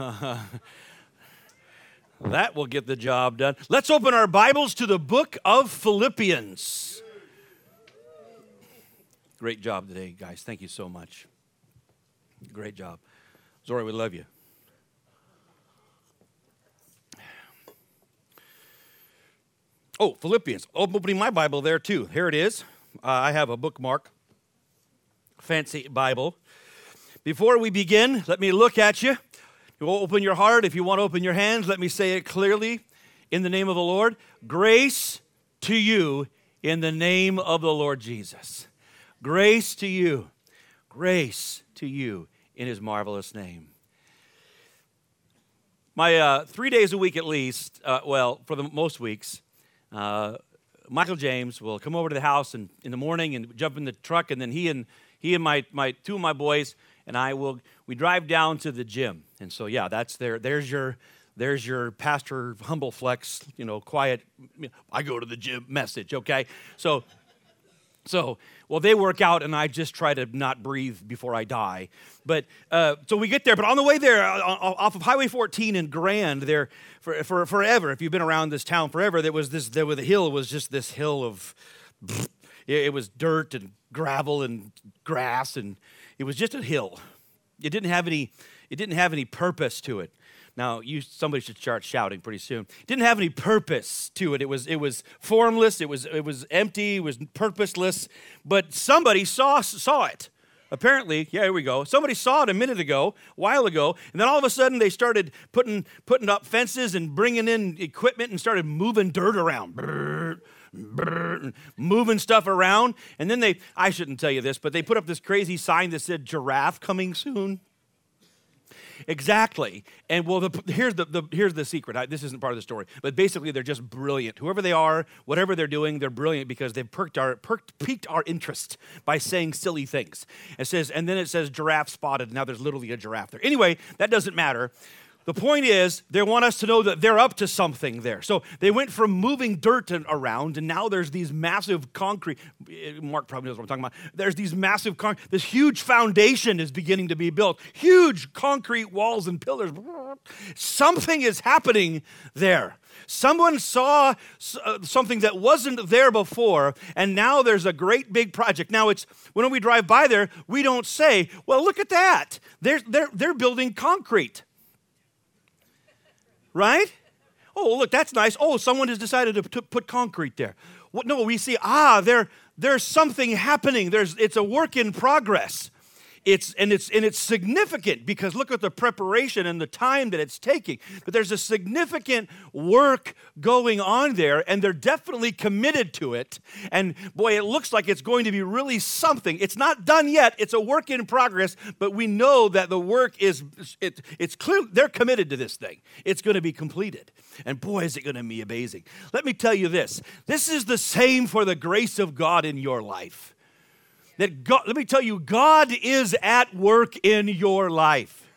that will get the job done. Let's open our Bibles to the book of Philippians. Great job today, guys. Thank you so much. Great job. Zora, we love you. Oh, Philippians. Opening my Bible there too. Here it is. Uh, I have a bookmark, fancy Bible. Before we begin, let me look at you. You open your heart. If you want to open your hands, let me say it clearly in the name of the Lord. Grace to you in the name of the Lord Jesus. Grace to you. Grace to you in his marvelous name. My uh, three days a week at least, uh, well, for the most weeks, uh, Michael James will come over to the house and, in the morning and jump in the truck, and then he and he and my, my two of my boys and I will we drive down to the gym. And so yeah, that's there. There's your there's your pastor humble flex, you know, quiet. I go to the gym message. Okay, so so, well, they work out, and I just try to not breathe before I die. But uh, so we get there. But on the way there, uh, off of Highway 14 in Grand, there for, for forever. If you've been around this town forever, there was this. There was the hill was just this hill of. It was dirt and gravel and grass, and it was just a hill. It didn't have any. It didn't have any purpose to it. Now, you somebody should start shouting pretty soon. It didn't have any purpose to it. It was it was formless. It was it was empty. It was purposeless. But somebody saw saw it. Apparently, yeah, here we go. Somebody saw it a minute ago, a while ago, and then all of a sudden they started putting putting up fences and bringing in equipment and started moving dirt around. Brr, brr, moving stuff around. And then they, I shouldn't tell you this, but they put up this crazy sign that said giraffe coming soon. Exactly. And well, the, here's, the, the, here's the secret. I, this isn't part of the story, but basically they're just brilliant. Whoever they are, whatever they're doing, they're brilliant because they've perked our, perked, piqued our interest by saying silly things. It says, and then it says giraffe spotted. Now there's literally a giraffe there. Anyway, that doesn't matter. The point is, they want us to know that they're up to something there. So they went from moving dirt around, and now there's these massive concrete. Eh, Mark probably knows what I'm talking about. There's these massive, con- this huge foundation is beginning to be built. Huge concrete walls and pillars. Something is happening there. Someone saw uh, something that wasn't there before, and now there's a great big project. Now, it's when we drive by there, we don't say, Well, look at that. They're, they're, they're building concrete right? Oh, look, that's nice. Oh, someone has decided to, put concrete there. What, no, we see, ah, there, there's something happening. There's, it's a work in progress. It's, and, it's, and it's significant because look at the preparation and the time that it's taking. But there's a significant work going on there, and they're definitely committed to it. And boy, it looks like it's going to be really something. It's not done yet, it's a work in progress, but we know that the work is, it, it's clear, they're committed to this thing. It's going to be completed. And boy, is it going to be amazing. Let me tell you this this is the same for the grace of God in your life that God, let me tell you, God is at work in your life.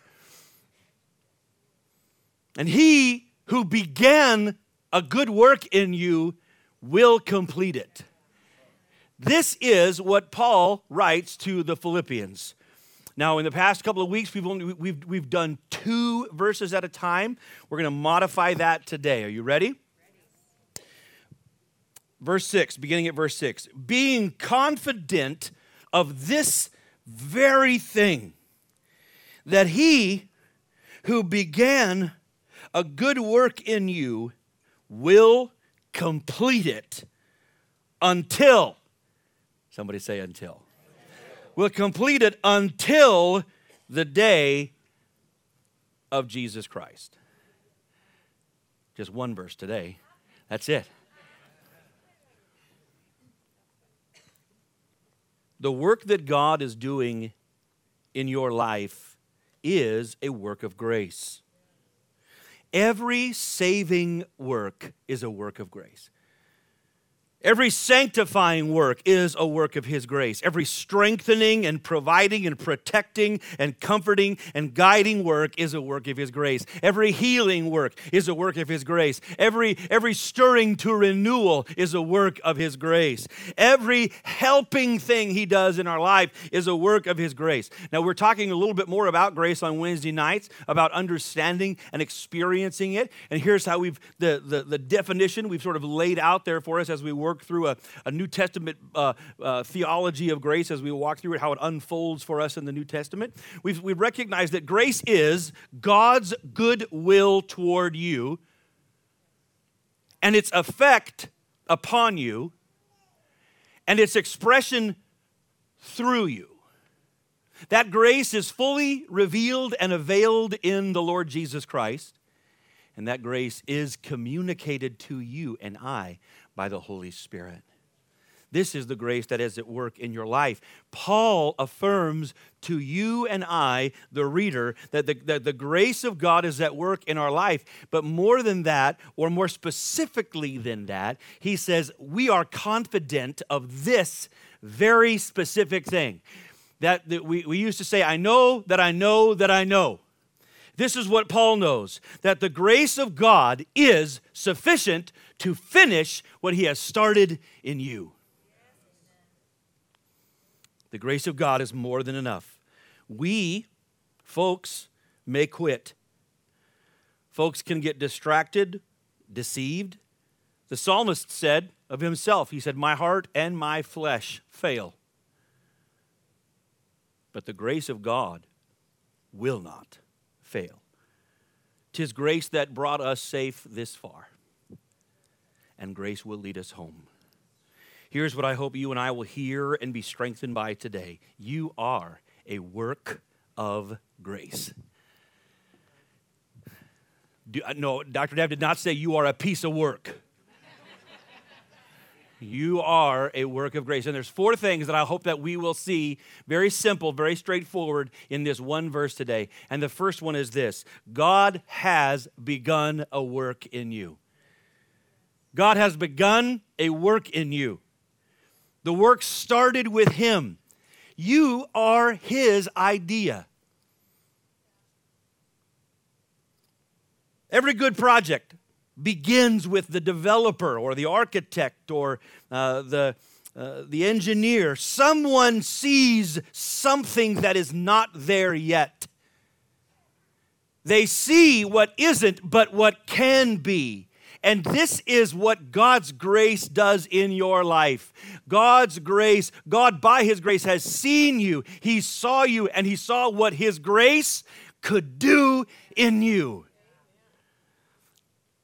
And He who began a good work in you will complete it. This is what Paul writes to the Philippians. Now, in the past couple of weeks, we've, only, we've, we've done two verses at a time. We're going to modify that today. Are you ready? Verse 6, beginning at verse 6. Being confident of this very thing that he who began a good work in you will complete it until, somebody say until, will complete it until the day of Jesus Christ. Just one verse today. That's it. The work that God is doing in your life is a work of grace. Every saving work is a work of grace. Every sanctifying work is a work of His grace. Every strengthening and providing and protecting and comforting and guiding work is a work of His grace. Every healing work is a work of His grace. Every, every stirring to renewal is a work of His grace. Every helping thing He does in our life is a work of His grace. Now, we're talking a little bit more about grace on Wednesday nights, about understanding and experiencing it. And here's how we've, the, the, the definition we've sort of laid out there for us as we work work through a, a New Testament uh, uh, theology of grace as we walk through it, how it unfolds for us in the New Testament. We've, we recognize that grace is God's good will toward you and its effect upon you and its expression through you. That grace is fully revealed and availed in the Lord Jesus Christ, and that grace is communicated to you and I by the Holy Spirit. This is the grace that is at work in your life. Paul affirms to you and I, the reader, that the, that the grace of God is at work in our life. But more than that, or more specifically than that, he says, we are confident of this very specific thing. That, that we, we used to say, I know that I know that I know. This is what Paul knows that the grace of God is sufficient to finish what he has started in you. The grace of God is more than enough. We, folks, may quit. Folks can get distracted, deceived. The psalmist said of himself, he said, My heart and my flesh fail. But the grace of God will not fail. Tis grace that brought us safe this far, and grace will lead us home. Here's what I hope you and I will hear and be strengthened by today you are a work of grace. Do, uh, no, Dr. Dev did not say you are a piece of work. You are a work of grace. And there's four things that I hope that we will see very simple, very straightforward in this one verse today. And the first one is this God has begun a work in you. God has begun a work in you. The work started with Him. You are His idea. Every good project begins with the developer or the architect or uh, the, uh, the engineer. Someone sees something that is not there yet. They see what isn't, but what can be. And this is what God's grace does in your life. God's grace, God by His grace has seen you. He saw you and He saw what His grace could do in you.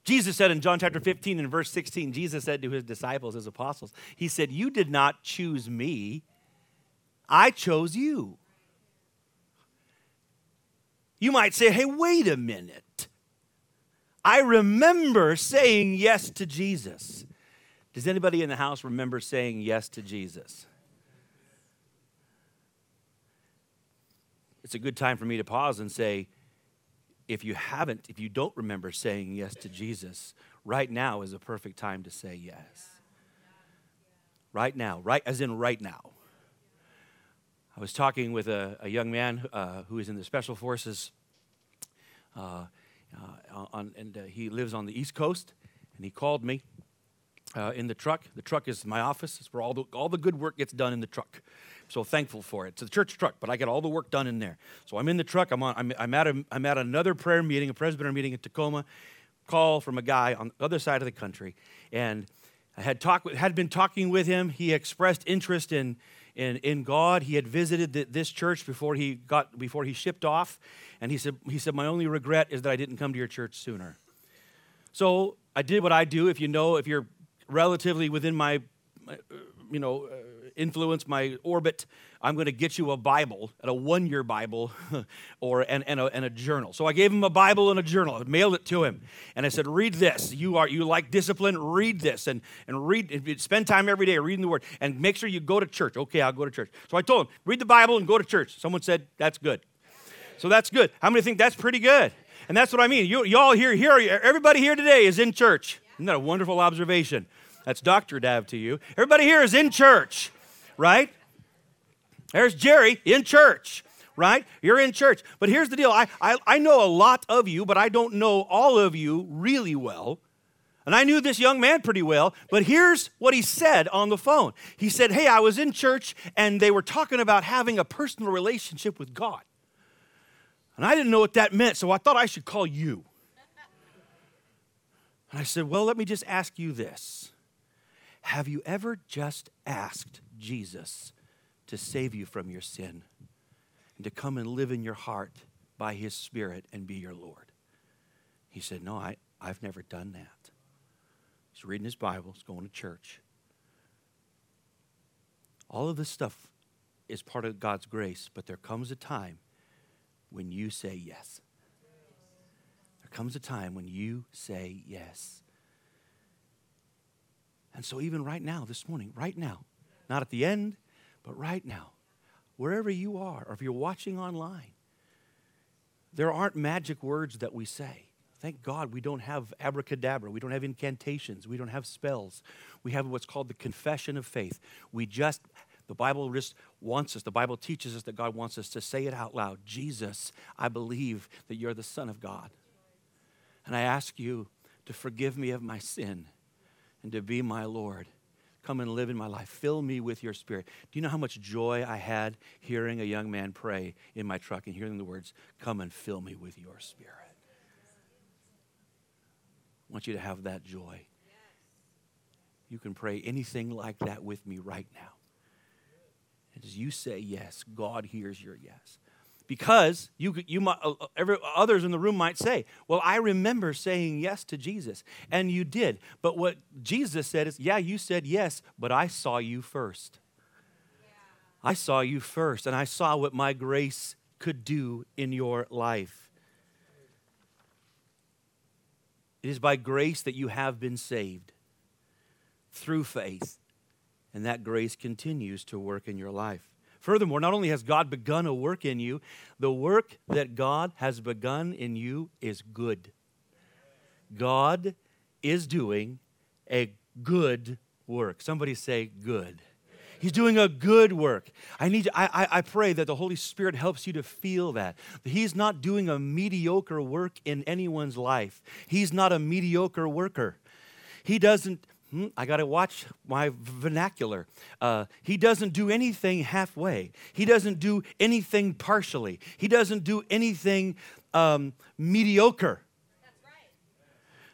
Jesus said in John chapter 15 and verse 16, Jesus said to his disciples, his apostles, He said, You did not choose me, I chose you. You might say, Hey, wait a minute. I remember saying yes to Jesus. Does anybody in the house remember saying yes to Jesus? It's a good time for me to pause and say, if you haven't, if you don't remember saying yes to Jesus, right now is a perfect time to say yes. Right now, right as in right now. I was talking with a, a young man uh, who is in the special forces, uh, uh, on, and uh, he lives on the East Coast, and he called me uh, in the truck. The truck is my office. It's where all the, all the good work gets done in the truck so thankful for it. It's a church truck, but I get all the work done in there. So I'm in the truck. I'm on. I'm, I'm at a, I'm at another prayer meeting, a presbyter meeting in Tacoma. Call from a guy on the other side of the country, and I had talked had been talking with him. He expressed interest in in, in God. He had visited the, this church before he got before he shipped off, and he said he said my only regret is that I didn't come to your church sooner. So I did what I do. If you know, if you're relatively within my, uh, you know. Uh, Influence my orbit, I'm going to get you a Bible, a one year Bible, or and, and, a, and a journal. So I gave him a Bible and a journal. I mailed it to him. And I said, Read this. You are you like discipline? Read this. And, and read, spend time every day reading the word. And make sure you go to church. Okay, I'll go to church. So I told him, Read the Bible and go to church. Someone said, That's good. So that's good. How many think that's pretty good? And that's what I mean. You, you all here, here, everybody here today is in church. Isn't that a wonderful observation? That's Dr. Dav to you. Everybody here is in church, right? There's Jerry in church, right? You're in church. But here's the deal I, I, I know a lot of you, but I don't know all of you really well. And I knew this young man pretty well, but here's what he said on the phone. He said, Hey, I was in church and they were talking about having a personal relationship with God. And I didn't know what that meant, so I thought I should call you. And I said, Well, let me just ask you this Have you ever just asked Jesus to save you from your sin and to come and live in your heart by his Spirit and be your Lord? He said, No, I, I've never done that. He's reading his Bible, he's going to church. All of this stuff is part of God's grace, but there comes a time when you say yes. There comes a time when you say yes. And so, even right now, this morning, right now, not at the end, but right now, wherever you are, or if you're watching online, there aren't magic words that we say. Thank God we don't have abracadabra. We don't have incantations. We don't have spells. We have what's called the confession of faith. We just, the Bible just wants us, the Bible teaches us that God wants us to say it out loud Jesus, I believe that you're the Son of God. And I ask you to forgive me of my sin and to be my Lord. Come and live in my life. Fill me with your spirit. Do you know how much joy I had hearing a young man pray in my truck and hearing the words, Come and fill me with your spirit? I want you to have that joy. You can pray anything like that with me right now. And as you say yes, God hears your yes. Because you, you uh, uh, every, others in the room might say, Well, I remember saying yes to Jesus. And you did. But what Jesus said is, Yeah, you said yes, but I saw you first. I saw you first, and I saw what my grace could do in your life. It is by grace that you have been saved through faith, and that grace continues to work in your life. Furthermore, not only has God begun a work in you, the work that God has begun in you is good. God is doing a good work. Somebody say, good. He's doing a good work. I need to, I, I, I pray that the Holy Spirit helps you to feel that. He's not doing a mediocre work in anyone's life. He's not a mediocre worker. He doesn't, hmm, I got to watch my vernacular. Uh, he doesn't do anything halfway. He doesn't do anything partially. He doesn't do anything um, mediocre. Right.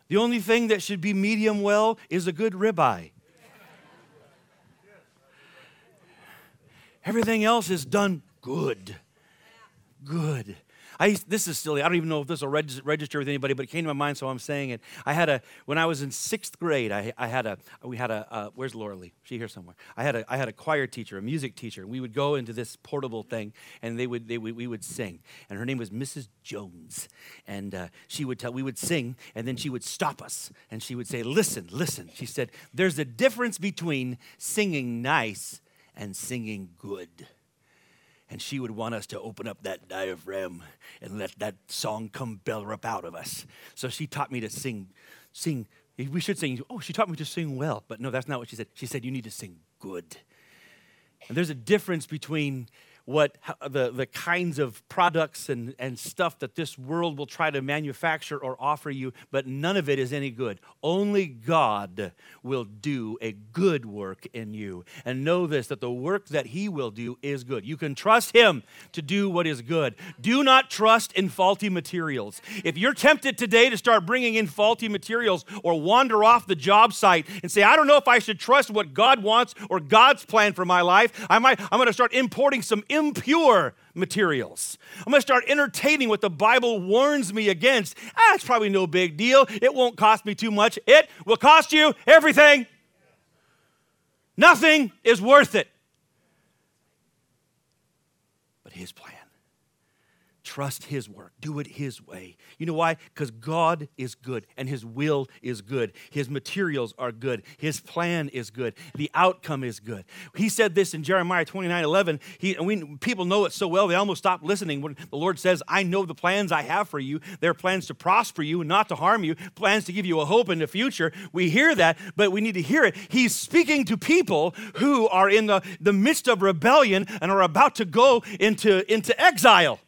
The only thing that should be medium well is a good ribeye. Everything else is done good. Good. I, this is silly. I don't even know if this will reg- register with anybody, but it came to my mind, so I'm saying it. I had a when I was in sixth grade. I, I had a we had a uh, where's Laura Lee? She here somewhere. I had a I had a choir teacher, a music teacher, and we would go into this portable thing, and they would they would, we would sing, and her name was Mrs. Jones, and uh, she would tell we would sing, and then she would stop us, and she would say, "Listen, listen." She said, "There's a difference between singing nice and singing good. And she would want us to open up that diaphragm and let that song come bellow up out of us. So she taught me to sing, sing. We should sing, oh, she taught me to sing well. But no, that's not what she said. She said, you need to sing good. And there's a difference between what the, the kinds of products and, and stuff that this world will try to manufacture or offer you, but none of it is any good. Only God will do a good work in you. And know this that the work that He will do is good. You can trust Him to do what is good. Do not trust in faulty materials. If you're tempted today to start bringing in faulty materials or wander off the job site and say, I don't know if I should trust what God wants or God's plan for my life, I might, I'm going to start importing some impure materials. I'm going to start entertaining what the Bible warns me against. Ah, probably no big deal. It won't cost me too much. It will cost you everything. Nothing is worth it. But His plan trust His work. Do it His way. You know why? Because God is good and His will is good. His materials are good. His plan is good. The outcome is good. He said this in Jeremiah 29 11. He, and we, people know it so well, they almost stop listening when the Lord says, I know the plans I have for you. They're plans to prosper you and not to harm you, plans to give you a hope in the future. We hear that, but we need to hear it. He's speaking to people who are in the, the midst of rebellion and are about to go into, into exile.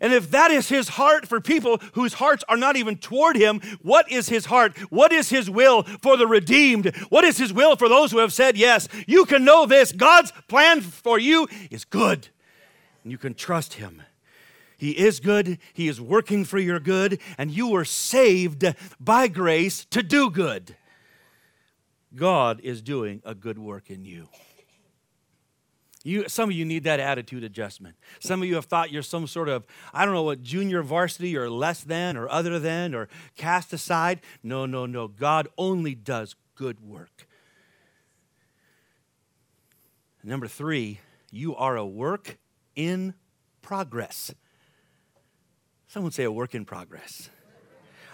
And if that is his heart for people whose hearts are not even toward him, what is his heart? What is his will for the redeemed? What is his will for those who have said yes? You can know this God's plan for you is good, and you can trust him. He is good, He is working for your good, and you were saved by grace to do good. God is doing a good work in you. You, some of you need that attitude adjustment. Some of you have thought you're some sort of, I don't know what, junior varsity or less than or other than or cast aside. No, no, no. God only does good work. Number three, you are a work in progress. Someone say a work in progress.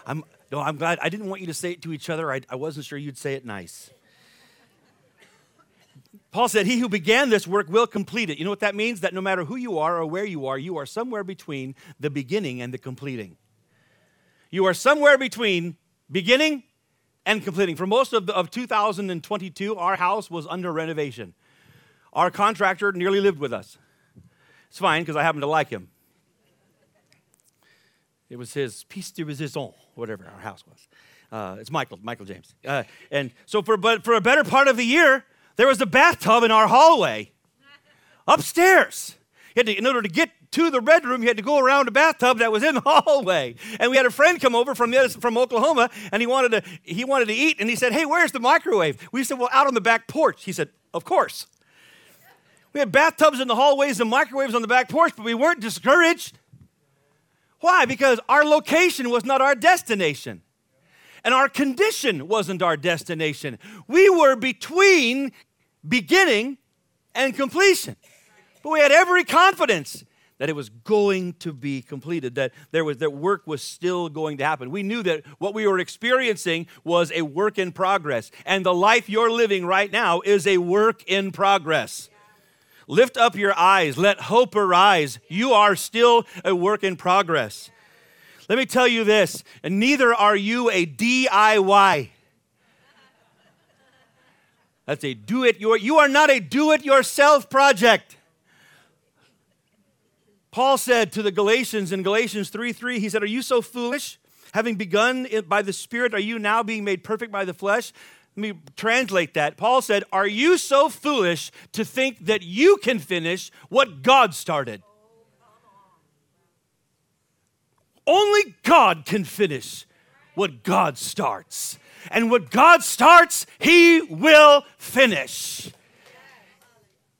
I'm, no, I'm glad. I didn't want you to say it to each other. I, I wasn't sure you'd say it nice. Paul said, He who began this work will complete it. You know what that means? That no matter who you are or where you are, you are somewhere between the beginning and the completing. You are somewhere between beginning and completing. For most of, the, of 2022, our house was under renovation. Our contractor nearly lived with us. It's fine because I happen to like him. It was his piece de resistance, whatever our house was. Uh, it's Michael, Michael James. Uh, and so for, but for a better part of the year, there was a bathtub in our hallway upstairs. To, in order to get to the bedroom, you had to go around a bathtub that was in the hallway. And we had a friend come over from, from Oklahoma, and he wanted, to, he wanted to eat, and he said, Hey, where's the microwave? We said, Well, out on the back porch. He said, Of course. We had bathtubs in the hallways and microwaves on the back porch, but we weren't discouraged. Why? Because our location was not our destination and our condition wasn't our destination. We were between beginning and completion. But we had every confidence that it was going to be completed, that there was that work was still going to happen. We knew that what we were experiencing was a work in progress, and the life you're living right now is a work in progress. Lift up your eyes, let hope arise. You are still a work in progress. Let me tell you this, and neither are you a DIY. That's a do it your you are not a do it yourself project. Paul said to the Galatians in Galatians 3 3, he said, Are you so foolish? Having begun by the Spirit, are you now being made perfect by the flesh? Let me translate that. Paul said, Are you so foolish to think that you can finish what God started? Only God can finish what God starts. And what God starts, He will finish.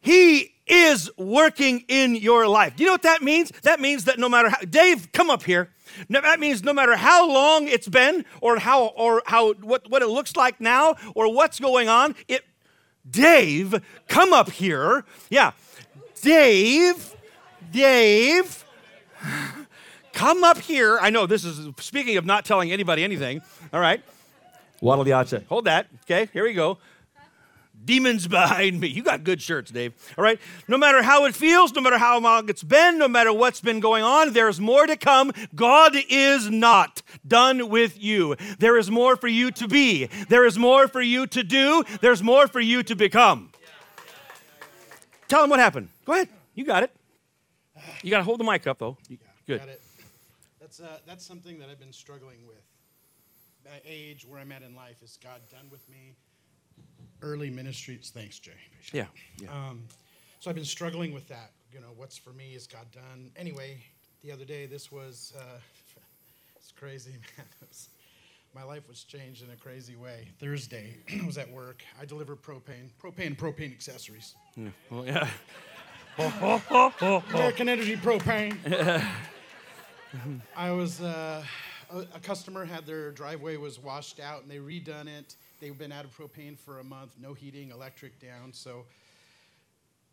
He is working in your life. Do you know what that means? That means that no matter how, Dave, come up here. that means no matter how long it's been or how, or how, what, what it looks like now or what's going on, it, Dave, come up here. Yeah, Dave, Dave, Come up here. I know this is speaking of not telling anybody anything. All right. Waddle the acha. Hold that. Okay, here we go. Demons behind me. You got good shirts, Dave. All right. No matter how it feels, no matter how long it's been, no matter what's been going on, there's more to come. God is not done with you. There is more for you to be. There is more for you to do. There's more for you to become. Tell them what happened. Go ahead. You got it. You got to hold the mic up, though. Good. That's, uh, that's something that I've been struggling with. That age, where I'm at in life, is God done with me? Early ministries. Thanks, Jay. Yeah. yeah. Um, so I've been struggling with that. You know, what's for me? Is God done? Anyway, the other day, this was, uh, it's crazy, man. It my life was changed in a crazy way. Thursday, I was at work. I deliver propane, propane, propane accessories. Yeah. Well, yeah. American Energy Propane. I was uh, a, a, customer had their driveway was washed out and they redone it. They've been out of propane for a month, no heating, electric down. So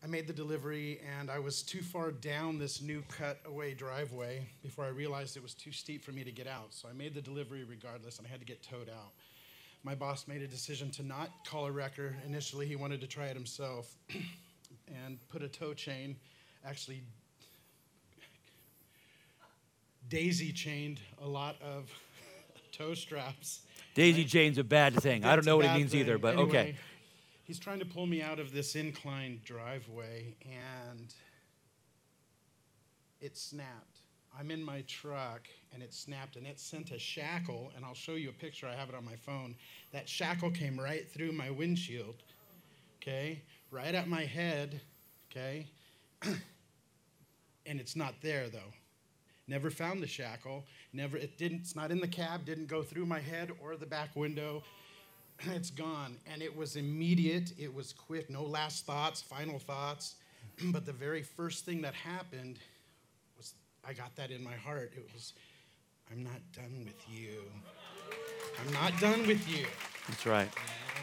I made the delivery and I was too far down this new cut away driveway before I realized it was too steep for me to get out. So I made the delivery regardless and I had to get towed out. My boss made a decision to not call a wrecker. Initially, he wanted to try it himself and put a tow chain, actually daisy chained a lot of toe straps. Daisy chain's a bad thing. I don't know what it means either, but Anyway, okay. He's trying to pull me out of this inclined driveway and it snapped. I'm in my truck and it snapped and it sent a shackle, and I'll show you a picture. I have it on my phone. That shackle came right through my windshield, okay, right at my head, okay, and it's not there though. Never found the shackle. Never. It didn't. It's not in the cab. Didn't go through my head or the back window. It's gone, and it was immediate. It was quick. No last thoughts, final thoughts. but the very first thing that happened was I got that in my heart. It was, I'm not done with you. I'm not done with you. That's right.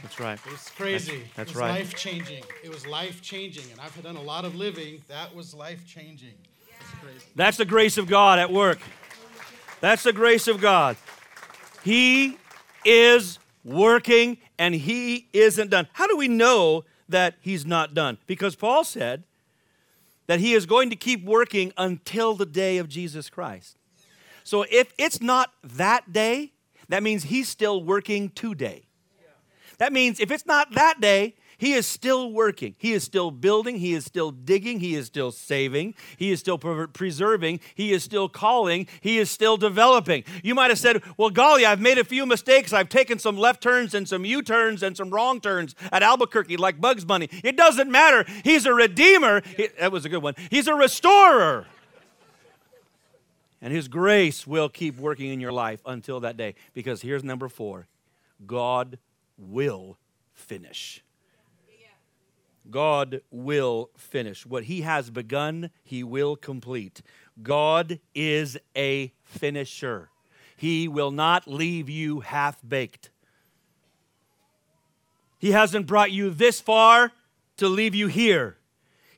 That's right. It was crazy. that's it was right. life changing. It was life changing, and I've done a lot of living. That was life changing. That's the grace of God at work. That's the grace of God. He is working and he isn't done. How do we know that he's not done? Because Paul said that he is going to keep working until the day of Jesus Christ. So if it's not that day, that means he's still working today. That means if it's not that day, he is still working. He is still building. He is still digging. He is still saving. He is still pre- preserving. He is still calling. He is still developing. You might have said, Well, golly, I've made a few mistakes. I've taken some left turns and some U turns and some wrong turns at Albuquerque like Bugs Bunny. It doesn't matter. He's a redeemer. He- that was a good one. He's a restorer. And his grace will keep working in your life until that day. Because here's number four God will finish. God will finish. What he has begun, he will complete. God is a finisher. He will not leave you half baked. He hasn't brought you this far to leave you here.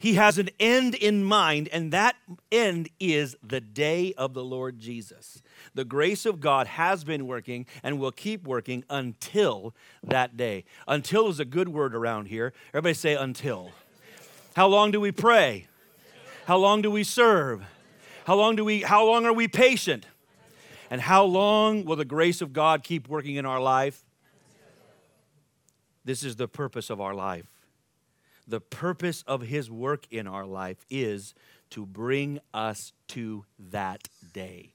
He has an end in mind, and that end is the day of the Lord Jesus. The grace of God has been working and will keep working until that day. Until is a good word around here. Everybody say until. How long do we pray? How long do we serve? How long do we how long are we patient? And how long will the grace of God keep working in our life? This is the purpose of our life. The purpose of his work in our life is to bring us to that day.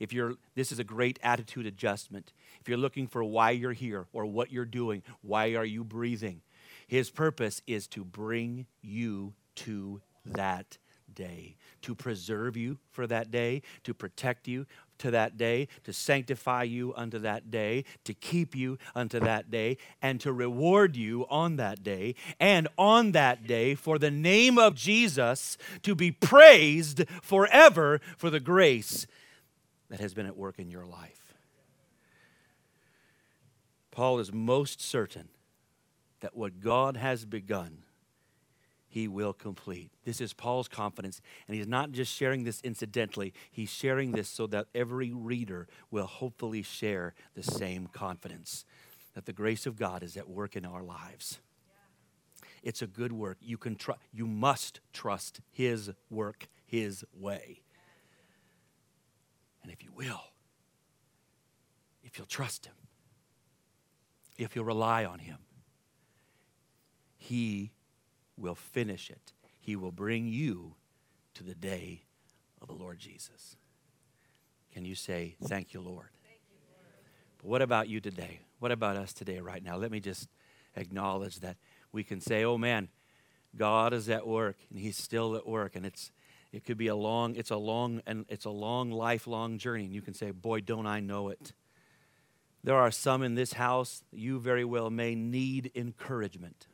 If you're this is a great attitude adjustment. If you're looking for why you're here or what you're doing, why are you breathing? His purpose is to bring you to that day, to preserve you for that day, to protect you to that day, to sanctify you unto that day, to keep you unto that day, and to reward you on that day, and on that day for the name of Jesus to be praised forever for the grace that has been at work in your life. Paul is most certain that what God has begun, he will complete. This is Paul's confidence, and he's not just sharing this incidentally, he's sharing this so that every reader will hopefully share the same confidence that the grace of God is at work in our lives. It's a good work. You can tr- you must trust his work his way. And if you will, if you'll trust him, if you'll rely on him, he will finish it. He will bring you to the day of the Lord Jesus. Can you say, Thank you, Lord? But what about you today? What about us today, right now? Let me just acknowledge that we can say, Oh man, God is at work and He's still at work. And it's it could be a long, it's a long and it's a long, lifelong journey. And you can say, Boy, don't I know it. There are some in this house, you very well may need encouragement.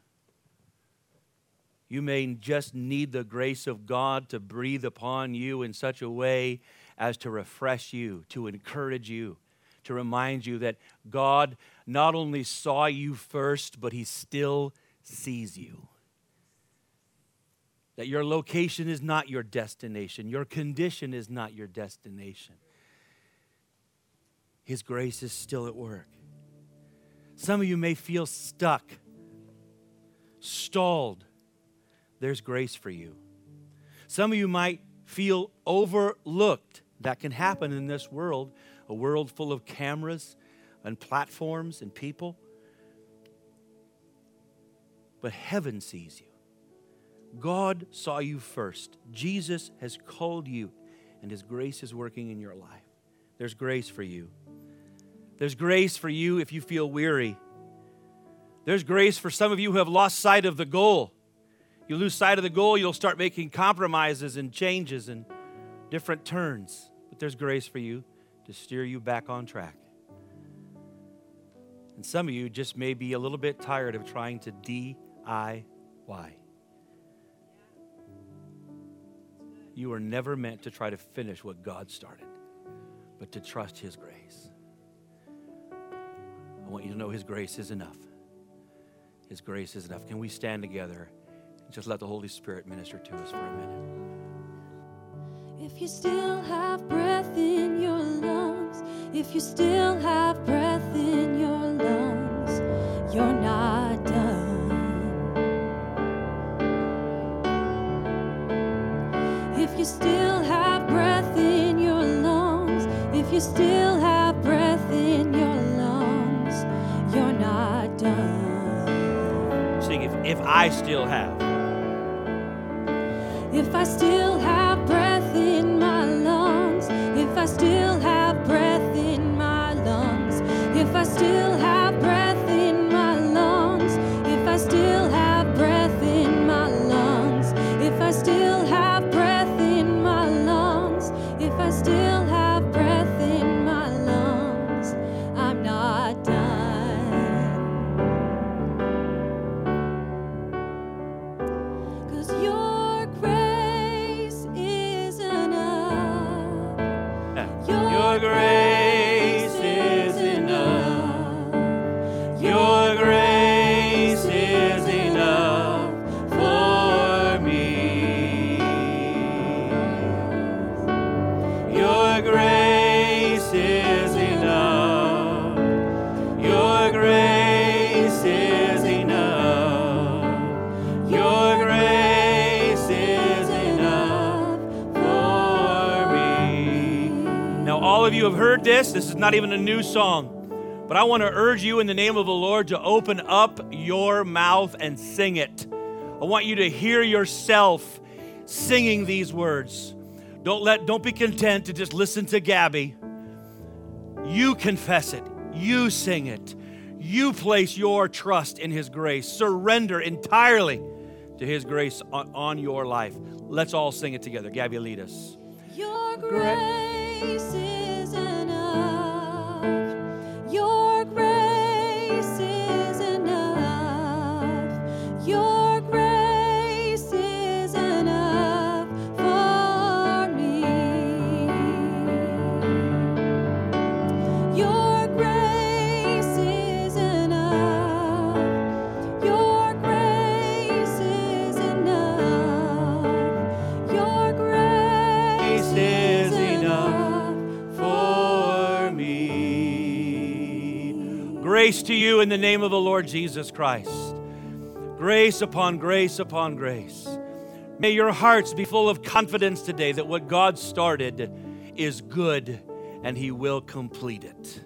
You may just need the grace of God to breathe upon you in such a way as to refresh you, to encourage you, to remind you that God not only saw you first, but He still sees you. that your location is not your destination, your condition is not your destination. His grace is still at work. Some of you may feel stuck, stalled. There's grace for you. Some of you might feel overlooked. That can happen in this world, a world full of cameras and platforms and people. But heaven sees you. God saw you first. Jesus has called you, and His grace is working in your life. There's grace for you. There's grace for you if you feel weary. There's grace for some of you who have lost sight of the goal. You lose sight of the goal, you'll start making compromises and changes and different turns. But there's grace for you to steer you back on track. And some of you just may be a little bit tired of trying to DIY. You are never meant to try to finish what God started, but to trust His grace. I want you to know His grace is enough. His grace is enough. Can we stand together just let the Holy Spirit minister to us for a minute? If you still have breath in your lungs, if you still have breath in your lungs, you're not done. If you still have breath in your lungs, if you still have breath in your lungs, you're not done. Sing, if, if I still have. I still have this. Is not even a new song. But I want to urge you in the name of the Lord to open up your mouth and sing it. I want you to hear yourself singing these words. Don't let don't be content to just listen to Gabby. You confess it. You sing it. You place your trust in his grace. Surrender entirely to his grace on, on your life. Let's all sing it together. Gabby, lead us. Your grace Grace to you in the name of the Lord Jesus Christ. Grace upon grace upon grace. May your hearts be full of confidence today that what God started is good and He will complete it.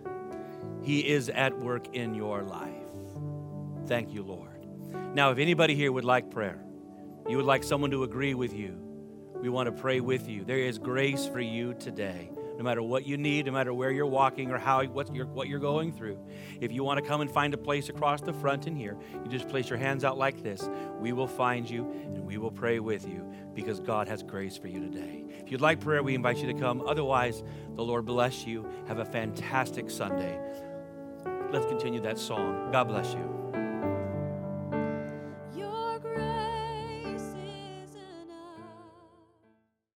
He is at work in your life. Thank you, Lord. Now, if anybody here would like prayer, you would like someone to agree with you, we want to pray with you. There is grace for you today. No matter what you need, no matter where you're walking or how what you're, what you're going through. If you want to come and find a place across the front in here, you just place your hands out like this. We will find you and we will pray with you because God has grace for you today. If you'd like prayer, we invite you to come. Otherwise, the Lord bless you. Have a fantastic Sunday. Let's continue that song. God bless you.